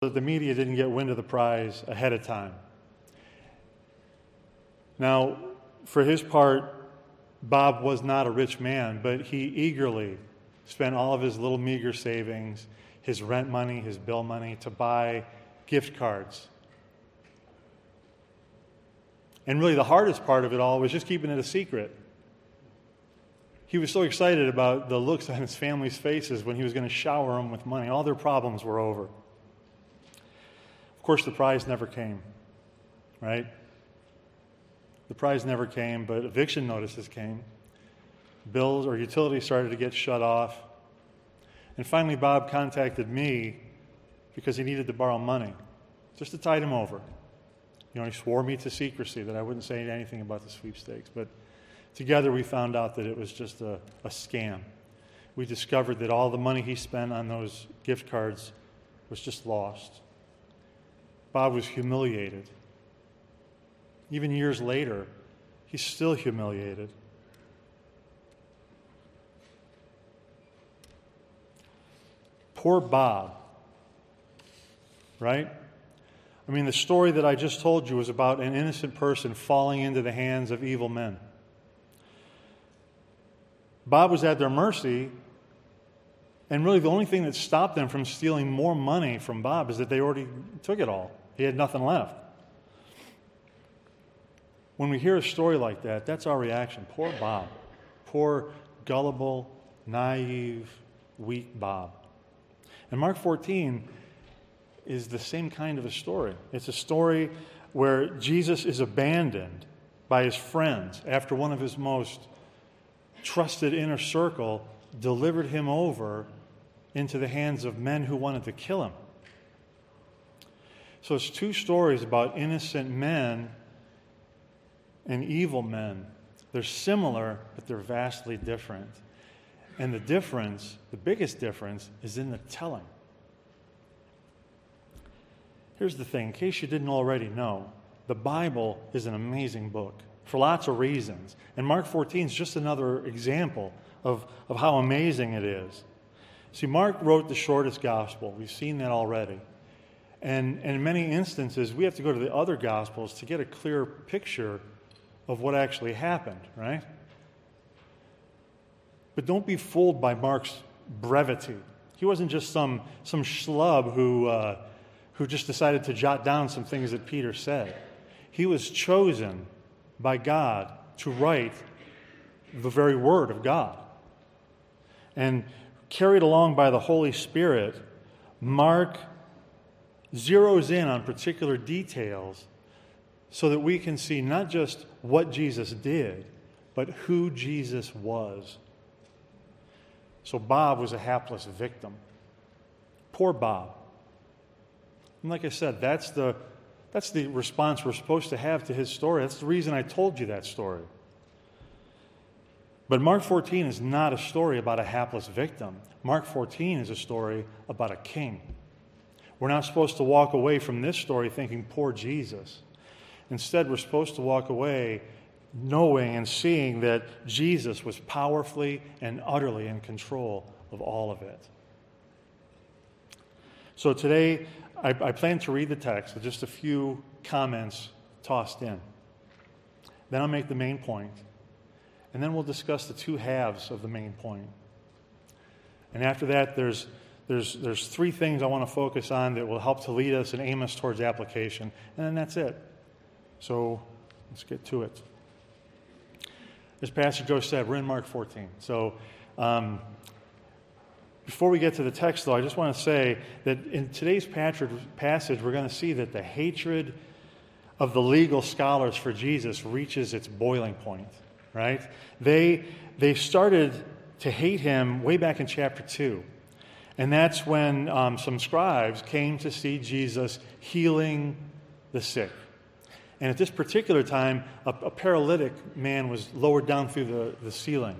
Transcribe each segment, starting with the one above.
that the media didn't get wind of the prize ahead of time. Now, for his part, Bob was not a rich man, but he eagerly spent all of his little meager savings, his rent money, his bill money, to buy gift cards. And really, the hardest part of it all was just keeping it a secret. He was so excited about the looks on his family's faces when he was going to shower them with money. All their problems were over. Course, the prize never came, right? The prize never came, but eviction notices came. Bills or utilities started to get shut off. And finally, Bob contacted me because he needed to borrow money just to tide him over. You know, he swore me to secrecy that I wouldn't say anything about the sweepstakes. But together we found out that it was just a, a scam. We discovered that all the money he spent on those gift cards was just lost. Bob was humiliated. Even years later, he's still humiliated. Poor Bob, right? I mean, the story that I just told you was about an innocent person falling into the hands of evil men. Bob was at their mercy, and really the only thing that stopped them from stealing more money from Bob is that they already took it all. He had nothing left. When we hear a story like that, that's our reaction. Poor Bob. Poor, gullible, naive, weak Bob. And Mark 14 is the same kind of a story. It's a story where Jesus is abandoned by his friends after one of his most trusted inner circle delivered him over into the hands of men who wanted to kill him. So it's two stories about innocent men and evil men. They're similar, but they're vastly different. And the difference, the biggest difference, is in the telling. Here's the thing in case you didn't already know, the Bible is an amazing book for lots of reasons. And Mark 14 is just another example of, of how amazing it is. See, Mark wrote the shortest gospel. We've seen that already. And, and in many instances, we have to go to the other gospels to get a clear picture of what actually happened, right? But don't be fooled by Mark's brevity. He wasn't just some, some schlub who, uh, who just decided to jot down some things that Peter said. He was chosen by God to write the very word of God. And carried along by the Holy Spirit, Mark zeroes in on particular details so that we can see not just what Jesus did, but who Jesus was. So Bob was a hapless victim. Poor Bob. And like I said, that's the, that's the response we're supposed to have to his story. That's the reason I told you that story. But Mark 14 is not a story about a hapless victim. Mark 14 is a story about a king. We're not supposed to walk away from this story thinking, poor Jesus. Instead, we're supposed to walk away knowing and seeing that Jesus was powerfully and utterly in control of all of it. So today, I, I, plan to read the text with just a few comments tossed in. Then I'll make the main point, and then we'll discuss the two halves of the main point. And after that, there's, there's, there's three things I want to focus on that will help to lead us and aim us towards application, and then that's it. So let's get to it. As Pastor Joe said, we're in Mark 14. So um, before we get to the text, though, I just want to say that in today's passage, we're going to see that the hatred of the legal scholars for Jesus reaches its boiling point, right? They, they started to hate him way back in chapter 2. And that's when um, some scribes came to see Jesus healing the sick. And at this particular time, a, a paralytic man was lowered down through the, the ceiling.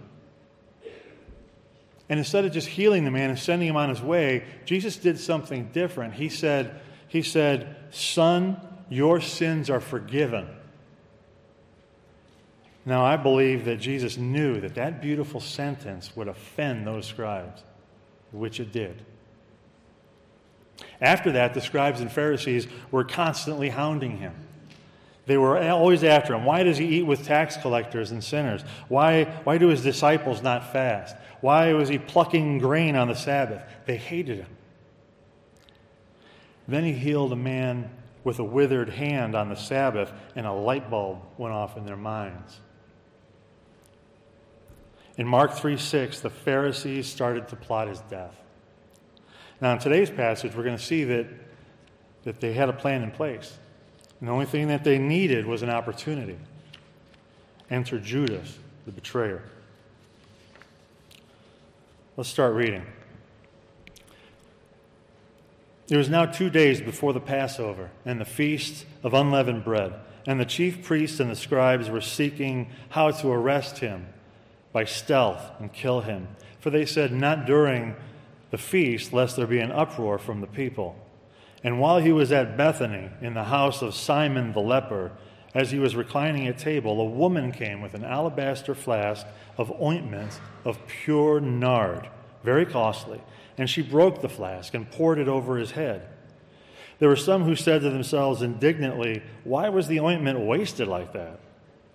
And instead of just healing the man and sending him on his way, Jesus did something different. He said, he said, Son, your sins are forgiven. Now, I believe that Jesus knew that that beautiful sentence would offend those scribes, which it did. After that, the scribes and Pharisees were constantly hounding him. They were always after him. Why does he eat with tax collectors and sinners? Why, why do his disciples not fast? Why was he plucking grain on the Sabbath? They hated him. Then he healed a man with a withered hand on the Sabbath, and a light bulb went off in their minds. In Mark 3 6, the Pharisees started to plot his death. Now, in today's passage, we're going to see that, that they had a plan in place. And the only thing that they needed was an opportunity. Enter Judas, the betrayer. Let's start reading. It was now two days before the Passover and the feast of unleavened bread, and the chief priests and the scribes were seeking how to arrest him by stealth and kill him. For they said, Not during the feast, lest there be an uproar from the people. And while he was at Bethany, in the house of Simon the leper, as he was reclining at table, a woman came with an alabaster flask of ointment of pure nard, very costly, and she broke the flask and poured it over his head. There were some who said to themselves indignantly, Why was the ointment wasted like that?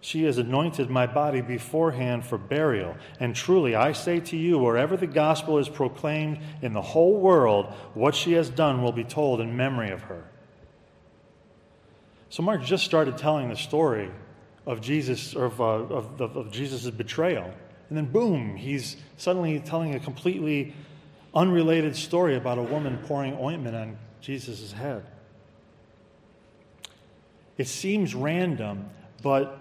She has anointed my body beforehand for burial. And truly, I say to you, wherever the gospel is proclaimed in the whole world, what she has done will be told in memory of her. So, Mark just started telling the story of Jesus, of, uh, of, of, of Jesus' betrayal. And then, boom, he's suddenly telling a completely unrelated story about a woman pouring ointment on Jesus' head. It seems random, but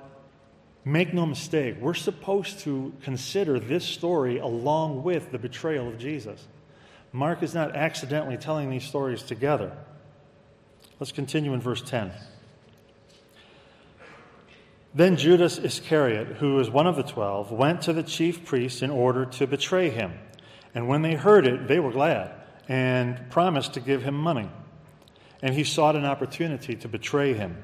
make no mistake, we're supposed to consider this story along with the betrayal of Jesus. Mark is not accidentally telling these stories together. Let's continue in verse 10. Then Judas Iscariot, who was one of the twelve, went to the chief priests in order to betray him. And when they heard it, they were glad and promised to give him money. And he sought an opportunity to betray him.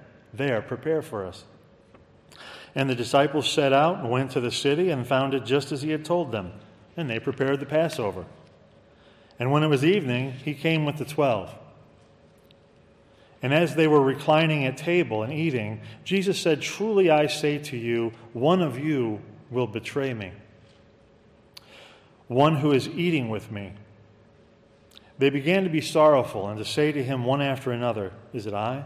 There, prepare for us. And the disciples set out and went to the city and found it just as he had told them, and they prepared the Passover. And when it was evening, he came with the twelve. And as they were reclining at table and eating, Jesus said, Truly I say to you, one of you will betray me, one who is eating with me. They began to be sorrowful and to say to him one after another, Is it I?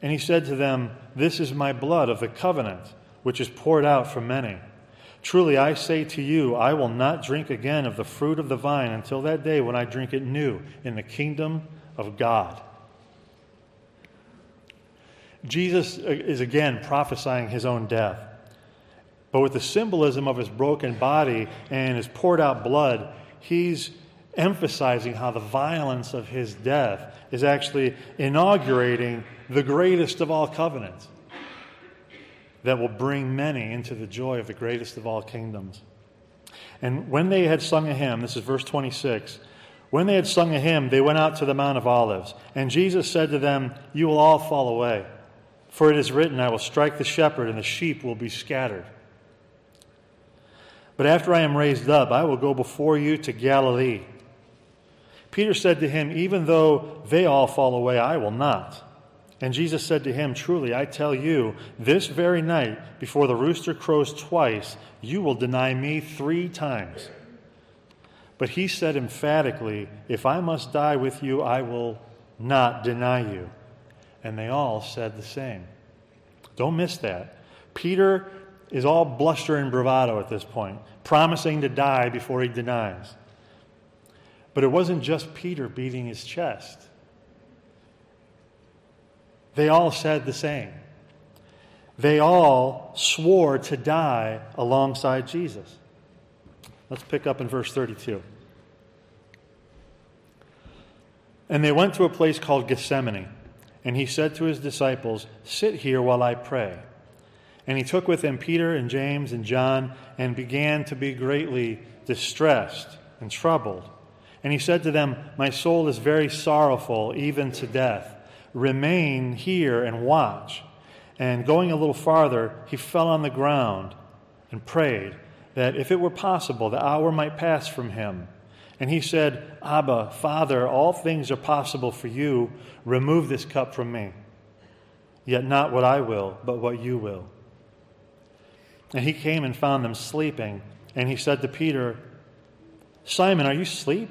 And he said to them, This is my blood of the covenant, which is poured out for many. Truly, I say to you, I will not drink again of the fruit of the vine until that day when I drink it new in the kingdom of God. Jesus uh, is again prophesying his own death. But with the symbolism of his broken body and his poured out blood, he's emphasizing how the violence of his death is actually inaugurating the greatest of all covenants that will bring many into the joy of the greatest of all kingdoms. And when they had sung a hymn, this is verse 26, when they had sung a hymn, they went out to the Mount of Olives. And Jesus said to them, You will all fall away. For it is written, I will strike the shepherd, and the sheep will be scattered. But after I am raised up, I will go before you to Galilee. Peter said to him, Even though they all fall away, I will not. And Jesus said to him, Truly, I tell you, this very night, before the rooster crows twice, you will deny me three times. But he said emphatically, If I must die with you, I will not deny you. And they all said the same. Don't miss that. Peter is all bluster and bravado at this point, promising to die before he denies. But it wasn't just Peter beating his chest, they all said the same. They all swore to die alongside Jesus. Let's pick up in verse 32. And they went to a place called Gethsemane, and he said to his disciples, Sit here while I pray. And he took with him Peter and James and John and began to be greatly distressed and troubled. And he said to them, My soul is very sorrowful, even to death. Remain here and watch. And going a little farther, he fell on the ground and prayed that if it were possible, the hour might pass from him. And he said, Abba, Father, all things are possible for you. Remove this cup from me. Yet not what I will, but what you will. And he came and found them sleeping. And he said to Peter, Simon, are you asleep?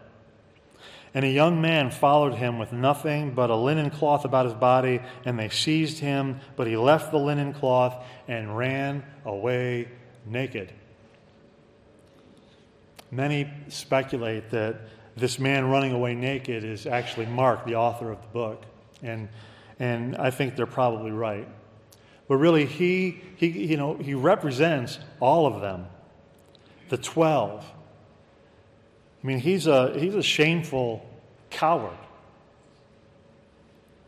And a young man followed him with nothing but a linen cloth about his body, and they seized him, but he left the linen cloth and ran away naked. Many speculate that this man running away naked is actually Mark, the author of the book. And, and I think they're probably right. But really, he, he, you know, he represents all of them, the 12. I mean, he's a, he's a shameful coward.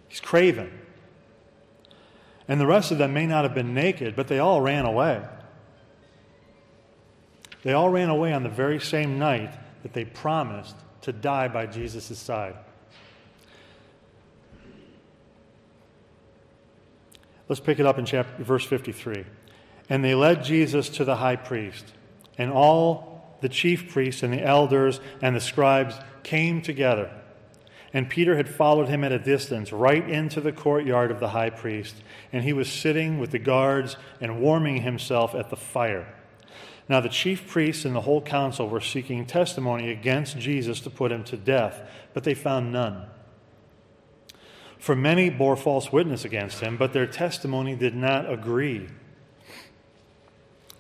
He's craven. And the rest of them may not have been naked, but they all ran away. They all ran away on the very same night that they promised to die by Jesus' side. Let's pick it up in chapter, verse 53. And they led Jesus to the high priest, and all the chief priests and the elders and the scribes came together. And Peter had followed him at a distance, right into the courtyard of the high priest, and he was sitting with the guards and warming himself at the fire. Now, the chief priests and the whole council were seeking testimony against Jesus to put him to death, but they found none. For many bore false witness against him, but their testimony did not agree.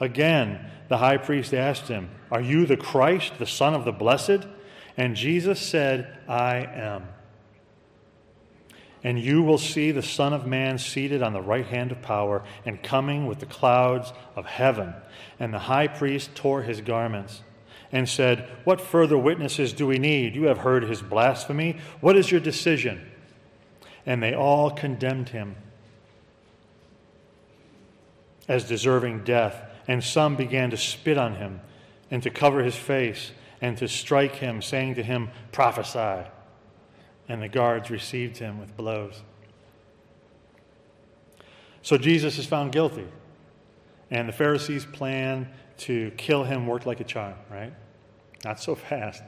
Again, the high priest asked him, Are you the Christ, the Son of the Blessed? And Jesus said, I am. and you will see the Son of Man seated on the right hand of power and coming with the clouds of heaven. And the high priest tore his garments and said, What further witnesses do we need? You have heard his blasphemy. What is your decision? And they all condemned him as deserving death. And some began to spit on him and to cover his face and to strike him, saying to him, Prophesy. And the guards received him with blows. So Jesus is found guilty. And the Pharisees' plan to kill him worked like a charm, right? Not so fast.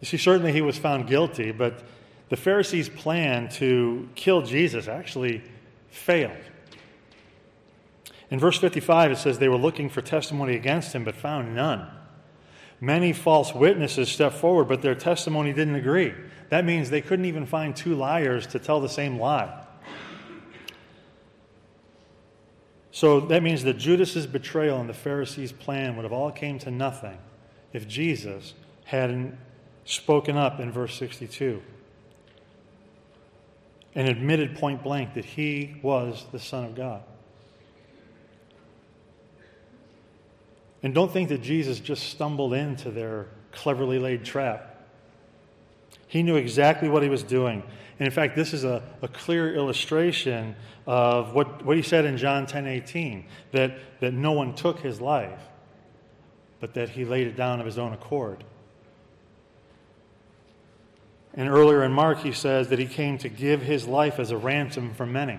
You see, certainly he was found guilty, but the Pharisees' plan to kill Jesus actually failed. In verse 55, it says they were looking for testimony against him, but found none. Many false witnesses stepped forward, but their testimony didn't agree. That means they couldn't even find two liars to tell the same lie. So that means that Judas's betrayal and the Pharisees' plan would have all came to nothing if Jesus hadn't spoken up in verse 62 and admitted point blank that he was the Son of God. And don't think that Jesus just stumbled into their cleverly laid trap. He knew exactly what he was doing. And in fact, this is a, a clear illustration of what, what he said in John 10 18 that, that no one took his life, but that he laid it down of his own accord. And earlier in Mark, he says that he came to give his life as a ransom for many.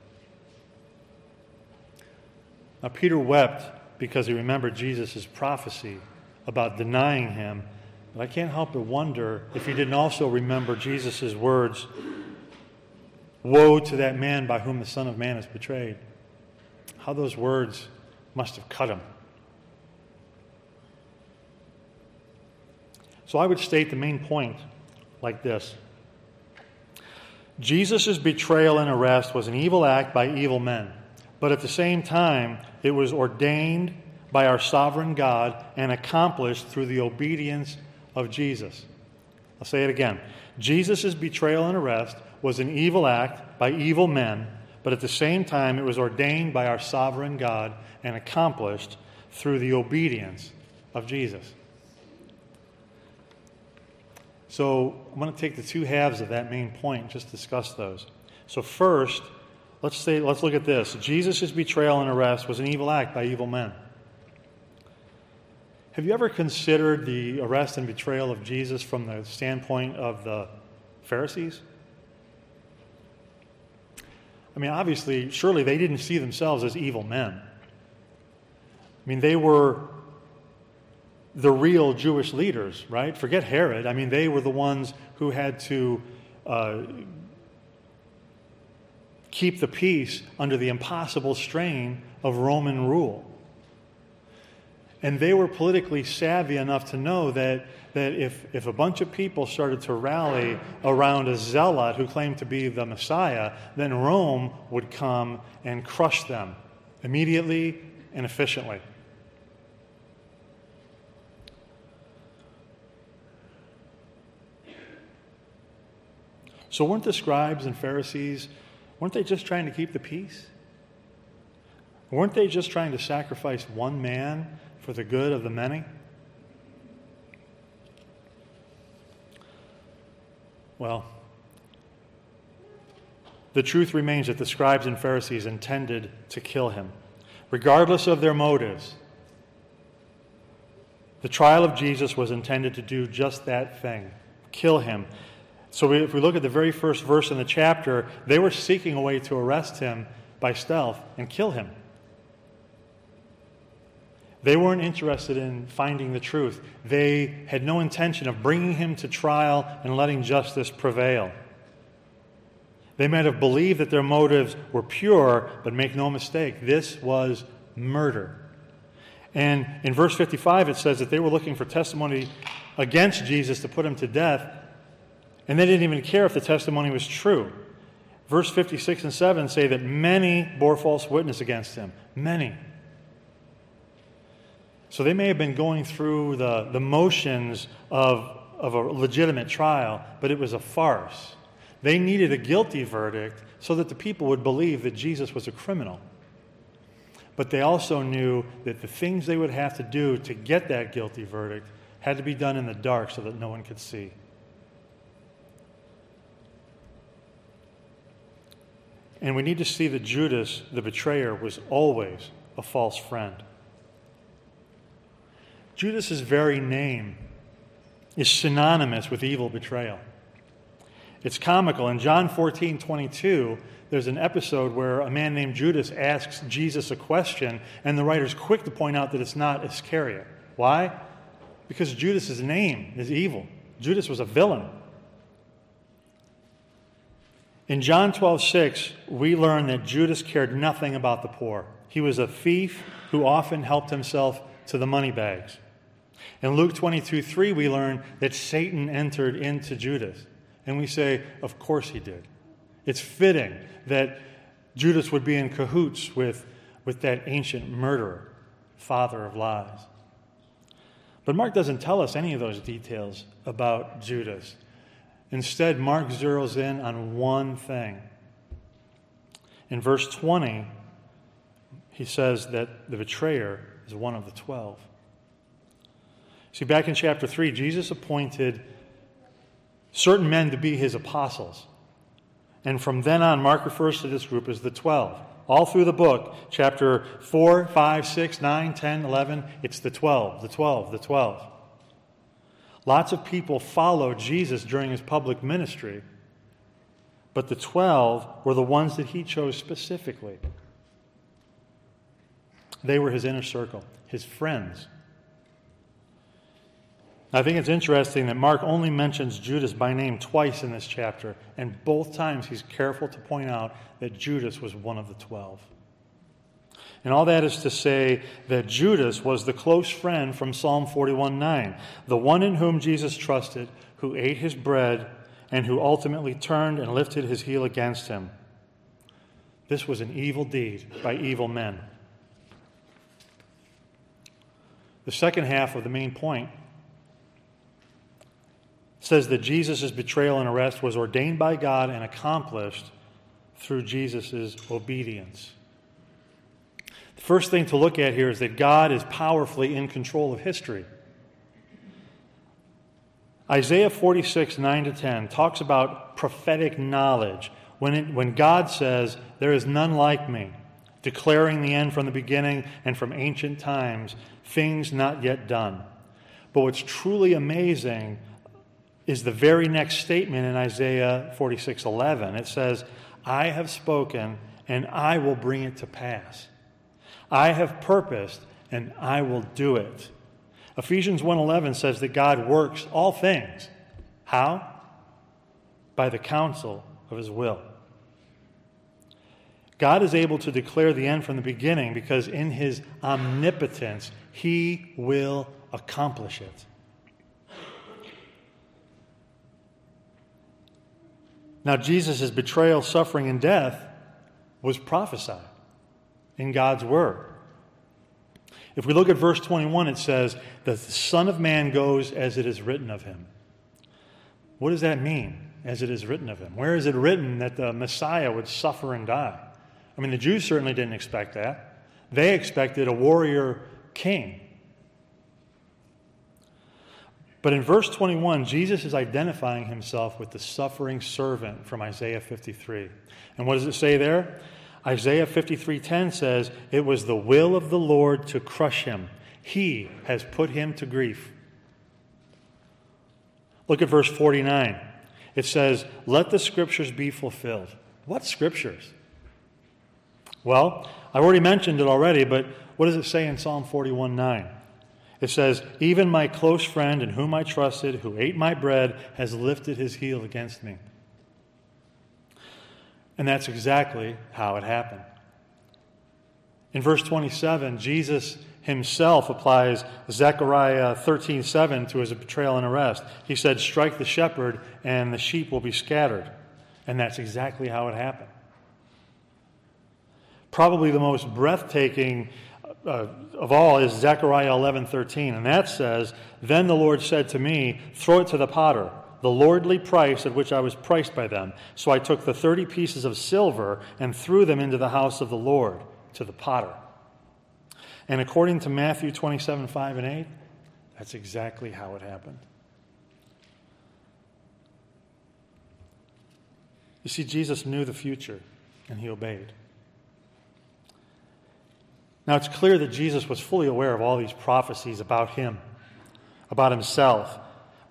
Now, Peter wept because he remembered Jesus' prophecy about denying him. But I can't help but wonder if he didn't also remember Jesus' words Woe to that man by whom the Son of Man is betrayed. How those words must have cut him. So I would state the main point like this Jesus' betrayal and arrest was an evil act by evil men. But at the same time, it was ordained by our sovereign God and accomplished through the obedience of Jesus. I'll say it again. Jesus' betrayal and arrest was an evil act by evil men, but at the same time, it was ordained by our sovereign God and accomplished through the obedience of Jesus. So, I'm going to take the two halves of that main point and just discuss those. So, first, Let's, say, let's look at this. Jesus' betrayal and arrest was an evil act by evil men. Have you ever considered the arrest and betrayal of Jesus from the standpoint of the Pharisees? I mean, obviously, surely they didn't see themselves as evil men. I mean, they were the real Jewish leaders, right? Forget Herod. I mean, they were the ones who had to uh, keep the peace under the impossible strain of Roman rule. And they were politically savvy enough to know that, that if, if a bunch of people started to rally around a zealot who claimed to be the Messiah, then Rome would come and crush them immediately and efficiently. So, weren't the scribes and Pharisees Weren't they just trying to keep the peace? Weren't they just trying to sacrifice one man for the good of the many? Well, the truth remains that the scribes and Pharisees intended to kill him, regardless of their motives. The trial of Jesus was intended to do just that thing kill him so, if we look at the very first verse in the chapter, they were seeking a way to arrest him by stealth and kill him. They weren't interested in finding the truth. They had no intention of bringing him to trial and letting justice prevail. They might have believed that their motives were pure, but make no mistake, this was murder. And in verse 55, it says that they were looking for testimony against Jesus to put him to death, and they didn't even care if the testimony was true. Verse 56 and 7 say that many bore false witness against him. Many. So they may have been going through the, the motions of, of a legitimate trial, but it was a farce. They needed a guilty verdict so that the people would believe that Jesus was a criminal. But they also knew that the things they would have to do to get that guilty verdict had to be done in the dark so that no one could see. And we need to see that Judas, the betrayer, was always a false friend. Judas's very name is synonymous with evil betrayal. It's comical. In John 14, 22, there's an episode where a man named Judas asks Jesus a question, and the writer's quick to point out that it's not Iscariot. Why? Because Judas's name is evil. Judas was a villain. In John 12, 6, we learn that Judas cared nothing about the poor. He was a thief who often helped himself to the money bags. In Luke 22, 3, we learn that Satan entered into Judas. And we say, of course he did. It's fitting that Judas would be in cahoots with, with that ancient murderer, father of lies. But Mark doesn't tell us any of those details about Judas. Instead, Mark zeroes in on one thing. In verse 20, he says that the betrayer is one of the twelve. See, back in chapter 3, Jesus appointed certain men to be his apostles. And from then on, Mark refers to this group as the 12. All through the book, chapter 4, 5, 6, 9, 10, 11, it's the 12, the 12, the 12. Lots of people followed Jesus during his public ministry, but the 12 were the ones that he chose specifically. They were his inner circle, his friends. I think it's interesting that Mark only mentions Judas by name twice in this chapter, and both times he's careful to point out that Judas was one of the twelve. And all that is to say that Judas was the close friend from Psalm 41 9, the one in whom Jesus trusted, who ate his bread, and who ultimately turned and lifted his heel against him. This was an evil deed by evil men. The second half of the main point says that Jesus' betrayal and arrest was ordained by God and accomplished through Jesus' obedience. First thing to look at here is that God is powerfully in control of history. Isaiah 46, 9 to 10 talks about prophetic knowledge. When, it, when God says, There is none like me, declaring the end from the beginning and from ancient times, things not yet done. But what's truly amazing is the very next statement in Isaiah 46 11. It says, I have spoken and I will bring it to pass. I have purposed and I will do it. Ephesians 1:11 says that God works all things. How? By the counsel of his will. God is able to declare the end from the beginning because in his omnipotence he will accomplish it. Now, Jesus' betrayal, suffering, and death was prophesied in God's Word. If we look at verse 21, it says that the Son of Man goes as it is written of him. What does that mean, as it is written of him? Where is it written that the Messiah would suffer and die? I mean, the Jews certainly didn't expect that. They expected a warrior king. But in verse 21, Jesus is identifying himself with the suffering servant from Isaiah 53. And what does it say there? Isaiah 53:10 says, "It was the will of the Lord to crush him. He has put him to grief." Look at verse 49. It says, "Let the scriptures be fulfilled." What scriptures? Well, I've already mentioned it already, but what does it say in Psalm 41:9? It says, Even my close friend in whom I trusted, who ate my bread, has lifted his heel against me. And that's exactly how it happened. In verse 27, Jesus himself applies Zechariah 13:7 to his betrayal and arrest. He said, "Strike the shepherd and the sheep will be scattered." And that's exactly how it happened. Probably the most breathtaking uh, of all is Zechariah 11:13, and that says, "Then the Lord said to me, throw it to the potter, the lordly price at which I was priced by them. So I took the 30 pieces of silver and threw them into the house of the Lord, to the potter." And according to Matthew 27, 5 and 8, that's exactly how it happened. You see, Jesus knew the future, and he obeyed. Now, it's clear that Jesus was fully aware of all these prophecies about him, about himself.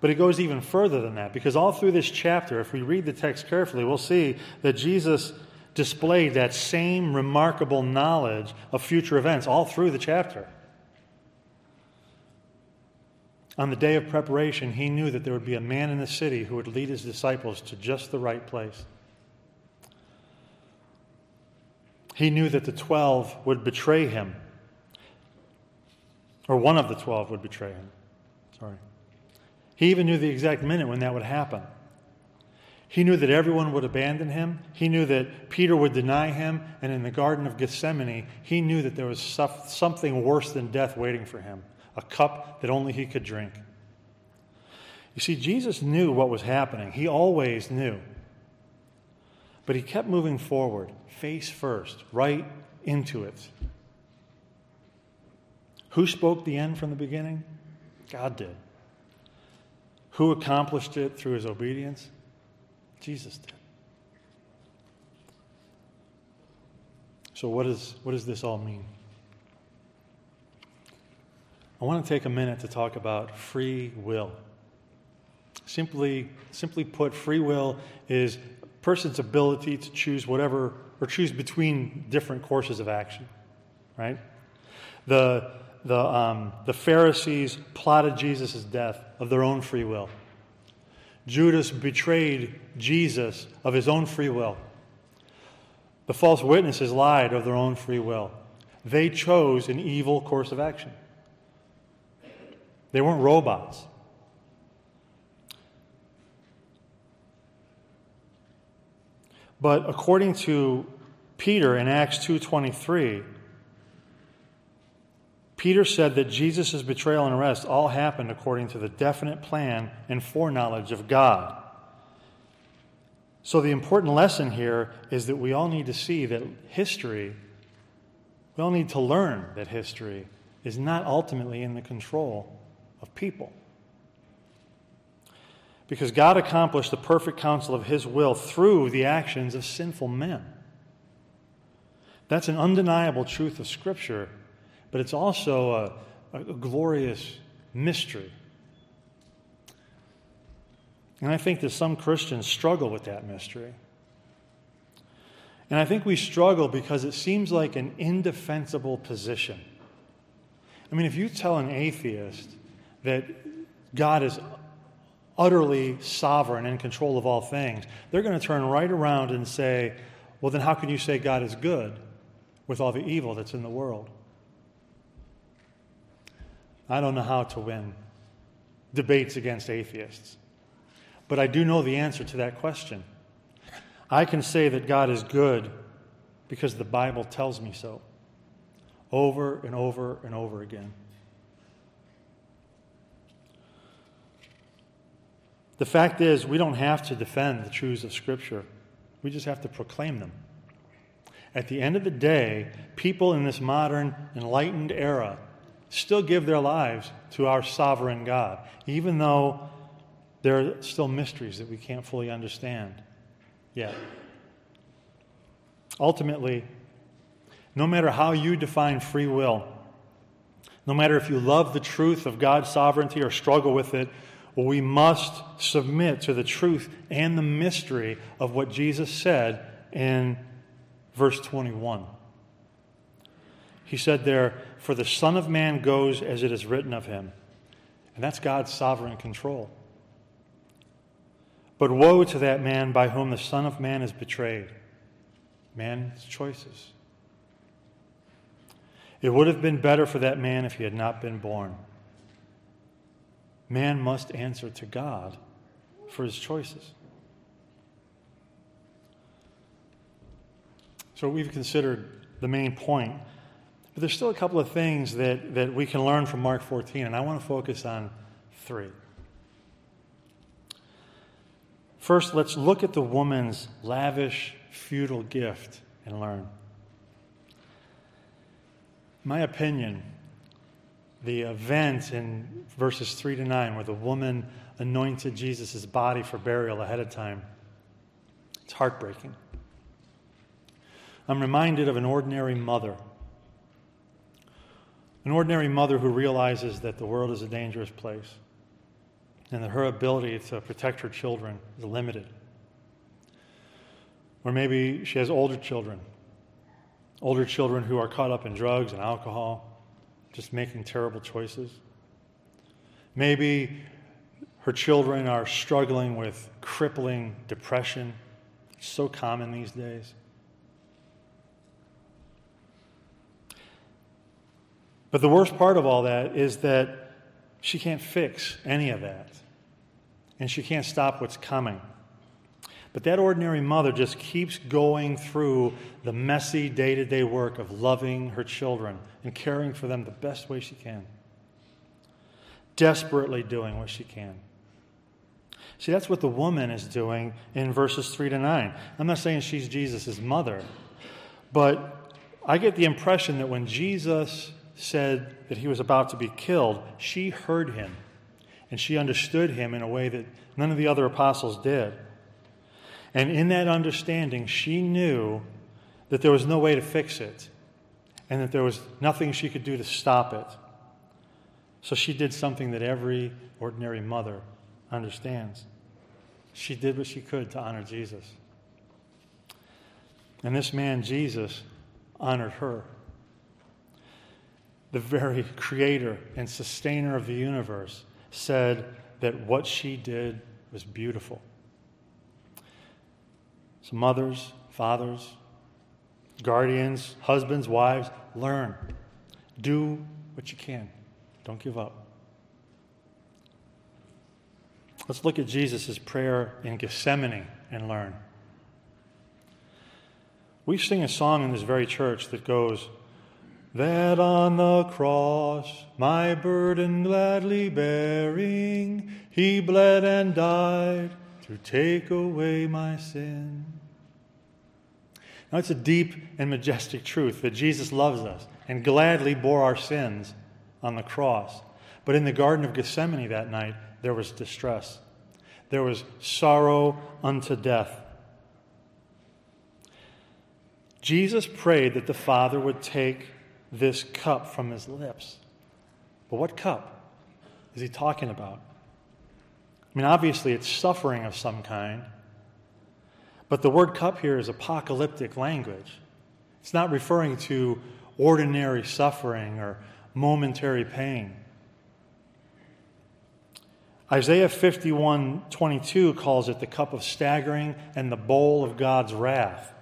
But it goes even further than that, because all through this chapter, if we read the text carefully, we'll see that Jesus displayed that same remarkable knowledge of future events all through the chapter. On the day of preparation, he knew that there would be a man in the city who would lead his disciples to just the right place. He knew that the 12 would betray him, or one of the 12 would betray him. Sorry. He even knew the exact minute when that would happen. He knew that everyone would abandon him. He knew that Peter would deny him. And in the Garden of Gethsemane, he knew that there was something worse than death waiting for him a cup that only he could drink. You see, Jesus knew what was happening, he always knew. But he kept moving forward, face first, right into it. Who spoke the end from the beginning? God did. Who accomplished it through his obedience? Jesus did. So, what, is, what does this all mean? I want to take a minute to talk about free will. Simply, simply put, free will is person's ability to choose whatever, or choose between different courses of action, right? The, the, um, the Pharisees plotted Jesus' death of their own free will. Judas betrayed Jesus of his own free will. The false witnesses lied of their own free will. They chose an evil course of action. They weren't robots. But according to Peter in Acts 2:23, Peter said that Jesus' betrayal and arrest all happened according to the definite plan and foreknowledge of God. So the important lesson here is that we all need to see that history, we all need to learn that history is not ultimately in the control of people because God accomplished the perfect counsel of His will through the actions of sinful men. That's an undeniable truth of Scripture, but it's also a, a, glorious mystery. And I think that some Christians struggle with that mystery. And I think we struggle because it seems like an indefensible position. I mean, if you tell an atheist that God is utterly sovereign and in control of all things, they're going to turn right around and say, well, then how can you say God is good with all the evil that's in the world? I don't know how to win debates against atheists, but I do know the answer to that question. I can say that God is good because the Bible tells me so over and over and over again. The fact is, we don't have to defend the truths of Scripture, we just have to proclaim them. At the end of the day, people in this modern, enlightened era still give their lives to our sovereign God, even though there are still mysteries that we can't fully understand yet. Ultimately, no matter how you define free will, no matter if you love the truth of God's sovereignty or struggle with it, we must submit to the truth and the mystery of what Jesus said in verse 21. He said there, For the Son of Man goes as it is written of him. And that's God's sovereign control. But woe to that man by whom the Son of Man is betrayed. Man's choices. It would have been better for that man if he had not been born. Man must answer to God for his choices. So we've considered the main point. But there's still a couple of things that, that we can learn from Mark 14, and I want to focus on three. First, let's look at the woman's lavish, futile gift and learn. My opinion, the event in verses 3 to 9 where the woman anointed Jesus' body for burial ahead of time, it's heartbreaking. I'm reminded of an ordinary mother. An ordinary mother who realizes that the world is a dangerous place and that her ability to protect her children is limited. Or maybe she has older children, older children who are caught up in drugs and alcohol, just making terrible choices. Maybe her children are struggling with crippling depression. It's so common these days. But the worst part of all that is that she can't fix any of that. And she can't stop what's coming. But that ordinary mother just keeps going through the messy day to day work of loving her children and caring for them the best way she can. Desperately doing what she can. See, that's what the woman is doing in verses 3 to 9. I'm not saying she's Jesus' mother, but I get the impression that when Jesus said that he was about to be killed, she heard him and she understood him in a way that none of the other apostles did. And in that understanding, she knew that there was no way to fix it and that there was nothing she could do to stop it. So she did something that every ordinary mother understands. She did what she could to honor Jesus. And this man, Jesus, honored her the very creator and sustainer of the universe, said that what she did was beautiful. So, mothers, fathers, guardians, husbands, wives, learn. Do what you can. Don't give up. Let's look at Jesus' prayer in Gethsemane and learn. We sing a song in this very church that goes, that on the cross, my burden gladly bearing, he bled and died to take away my sin. Now, it's a deep and majestic truth that Jesus loves us and gladly bore our sins on the cross. But in the Garden of Gethsemane that night, there was distress, there was sorrow unto death. Jesus prayed that the Father would take this cup from his lips. But what cup is he talking about? I mean, obviously, it's suffering of some kind. But the word cup here is apocalyptic language. It's not referring to ordinary suffering or momentary pain. Isaiah 51 22 calls it the cup of staggering and the bowl of God's wrath.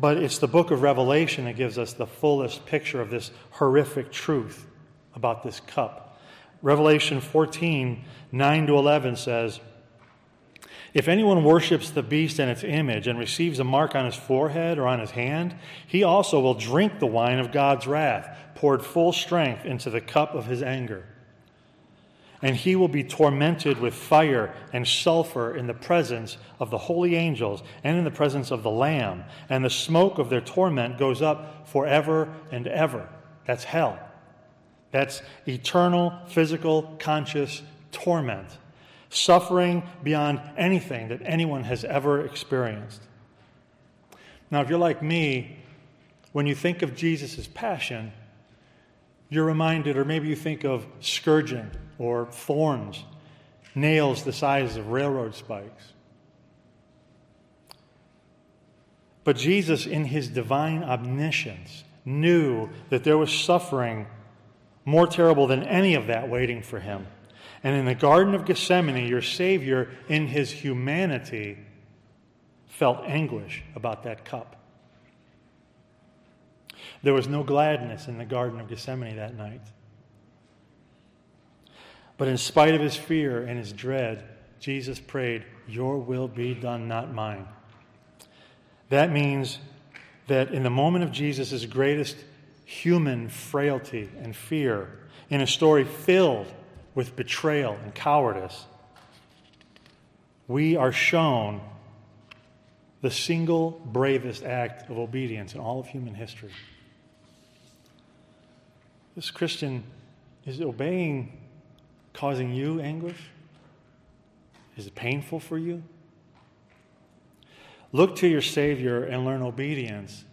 But it's the book of Revelation that gives us the fullest picture of this horrific truth about this cup. Revelation 14, 9 to 11 says, If anyone worships the beast and its image and receives a mark on his forehead or on his hand, he also will drink the wine of God's wrath, poured full strength into the cup of his anger and he will be tormented with fire and sulfur in the presence of the holy angels and in the presence of the Lamb. And the smoke of their torment goes up forever and ever. That's hell. That's eternal, physical, conscious torment, suffering beyond anything that anyone has ever experienced. Now, if you're like me, when you think of Jesus' passion, you're reminded, or maybe you think of scourging or thorns, nails the size of railroad spikes. But Jesus, in his divine omniscience, knew that there was suffering more terrible than any of that waiting for him. And in the Garden of Gethsemane, your Savior, in his humanity, felt anguish about that cup. There was no gladness in the Garden of Gethsemane that night. But in spite of his fear and his dread, Jesus prayed, Your will be done, not mine. That means that in the moment of Jesus' greatest human frailty and fear, in a story filled with betrayal and cowardice, we are shown the single bravest act of obedience in all of human history. This Christian is obeying causing you anguish? Is it painful for you? Look to your Savior and learn obedience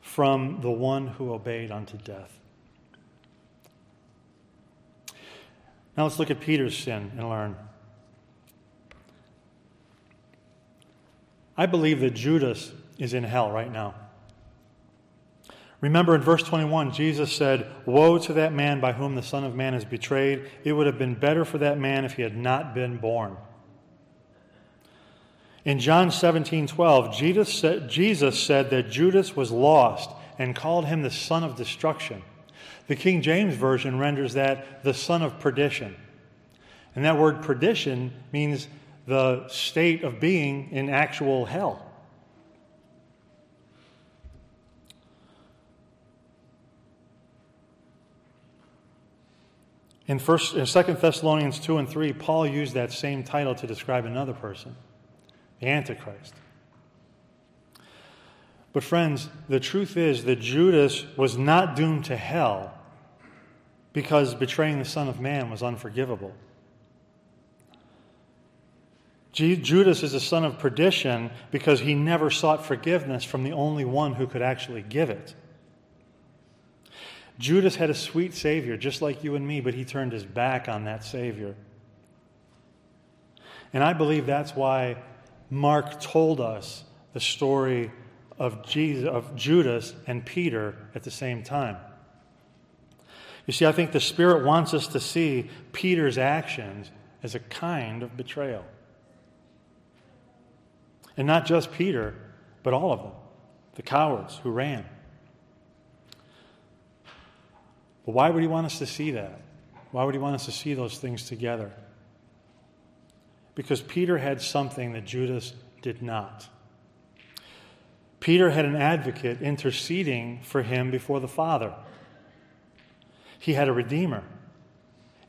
from the one who obeyed unto death. Now let's look at Peter's sin and learn. I believe that Judas is in hell right now. Remember in verse 21, Jesus said, Woe to that man by whom the Son of Man is betrayed. It would have been better for that man if he had not been born. In John 17 12, Jesus said, Jesus said that Judas was lost and called him the son of destruction. The King James Version renders that the son of perdition. And that word perdition means the state of being in actual hell. In first in 2 Thessalonians 2 and 3, Paul used that same title to describe another person the Antichrist. But, friends, the truth is that Judas was not doomed to hell because betraying the Son of Man was unforgivable. Judas is a son of perdition because he never sought forgiveness from the only one who could actually give it. Judas had a sweet Savior, just like you and me, but he turned his back on that Savior. And I believe that's why Mark told us the story of, Jesus, of Judas and Peter at the same time. You see, I think the Spirit wants us to see Peter's actions as a kind of betrayal. And not just Peter, but all of them, the cowards who ran. But why would he want us to see that? Why would he want us to see those things together? because Peter had something that Judas did not. Peter had an advocate interceding for him before the Father. He had a redeemer.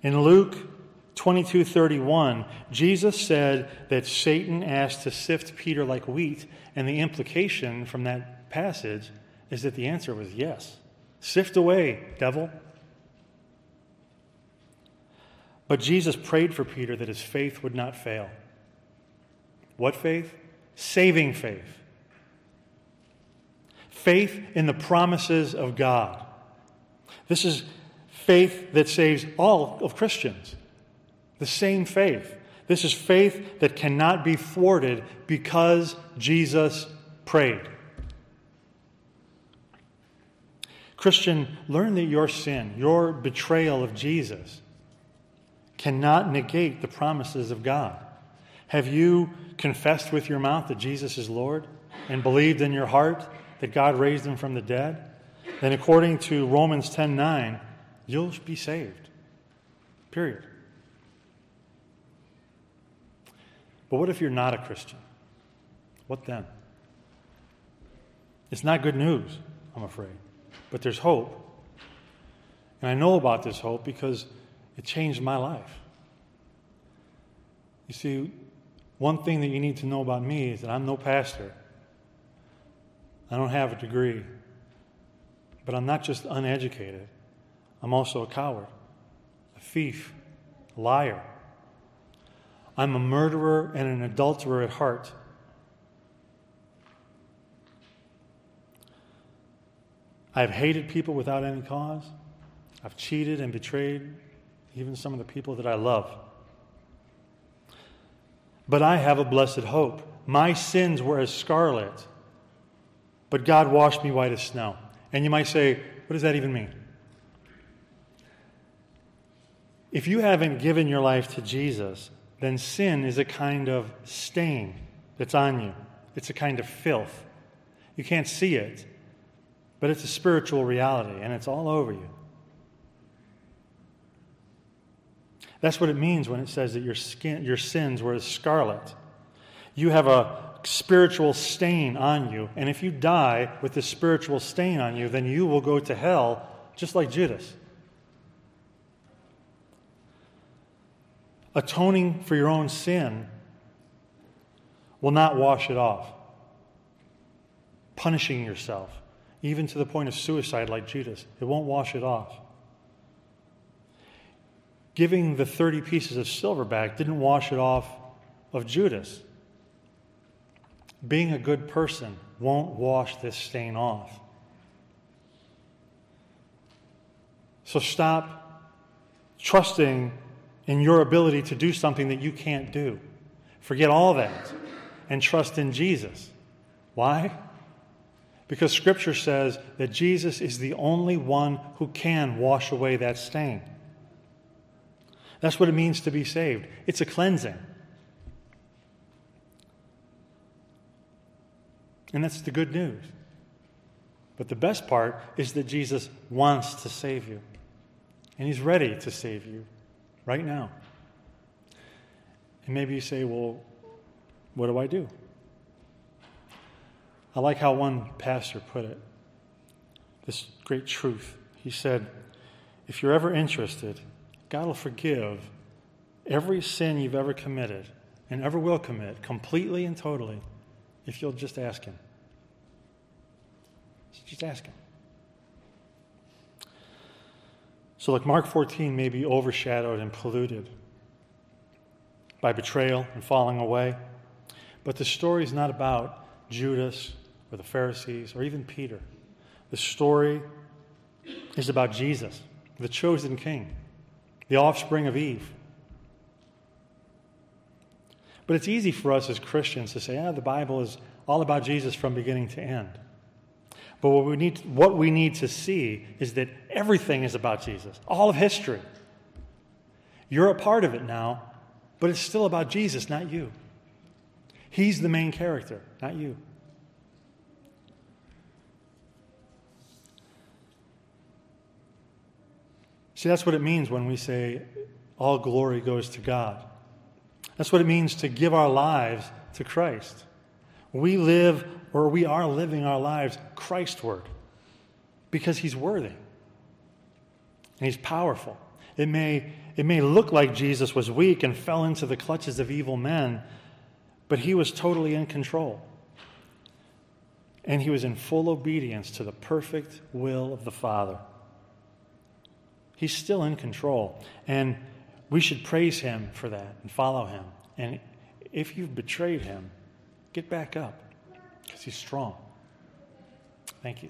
In Luke 22:31, Jesus said that Satan asked to sift Peter like wheat, and the implication from that passage is that the answer was yes. Sift away, devil. But Jesus prayed for Peter that his faith would not fail. What faith? Saving faith. Faith in the promises of God. This is faith that saves all of Christians. The same faith. This is faith that cannot be thwarted because Jesus prayed. Christian, learn that your sin, your betrayal of Jesus, cannot negate the promises of God. Have you confessed with your mouth that Jesus is Lord and believed in your heart that God raised him from the dead? Then according to Romans 10:9, you'll be saved. Period. But what if you're not a Christian? What then? It's not good news, I'm afraid. But there's hope. And I know about this hope because it changed my life. You see, one thing that you need to know about me is that I'm no pastor. I don't have a degree. But I'm not just uneducated, I'm also a coward, a thief, a liar. I'm a murderer and an adulterer at heart. I've hated people without any cause. I've cheated and betrayed even some of the people that I love. But I have a blessed hope. My sins were as scarlet, but God washed me white as snow. And you might say, what does that even mean? If you haven't given your life to Jesus, then sin is a kind of stain that's on you. It's a kind of filth. You can't see it, but it's a spiritual reality and it's all over you. That's what it means when it says that your, skin, your sins were as scarlet. You have a spiritual stain on you, and if you die with this spiritual stain on you, then you will go to hell just like Judas. Atoning for your own sin will not wash it off. Punishing yourself, even to the point of suicide like Judas, it won't wash it off. Giving the 30 pieces of silver back didn't wash it off of Judas. Being a good person won't wash this stain off. So stop trusting in your ability to do something that you can't do. Forget all that and trust in Jesus. Why? Because Scripture says that Jesus is the only one who can wash away that stain. That's what it means to be saved. It's a cleansing. And that's the good news. But the best part is that Jesus wants to save you. And he's ready to save you right now. And maybe you say, well, what do I do? I like how one pastor put it this great truth. He said, if you're ever interested, God will forgive every sin you've ever committed and ever will commit completely and totally if you'll just ask Him. So just ask Him. So, look, Mark 14 may be overshadowed and polluted by betrayal and falling away, but the story is not about Judas or the Pharisees or even Peter. The story is about Jesus, the chosen king, the offspring of Eve. But it's easy for us as Christians to say, ah, the Bible is all about Jesus from beginning to end. But what we, need, what we need to see is that everything is about Jesus, all of history. You're a part of it now, but it's still about Jesus, not you. He's the main character, not you. See, that's what it means when we say, all glory goes to God. That's what it means to give our lives to Christ. We live or we are living our lives Christward because He's worthy and He's powerful. It may, it may look like Jesus was weak and fell into the clutches of evil men, but He was totally in control. And He was in full obedience to the perfect will of the Father. He's still in control. And we should praise Him for that and follow Him. And if you've betrayed Him, get back up because he's strong. Thank you.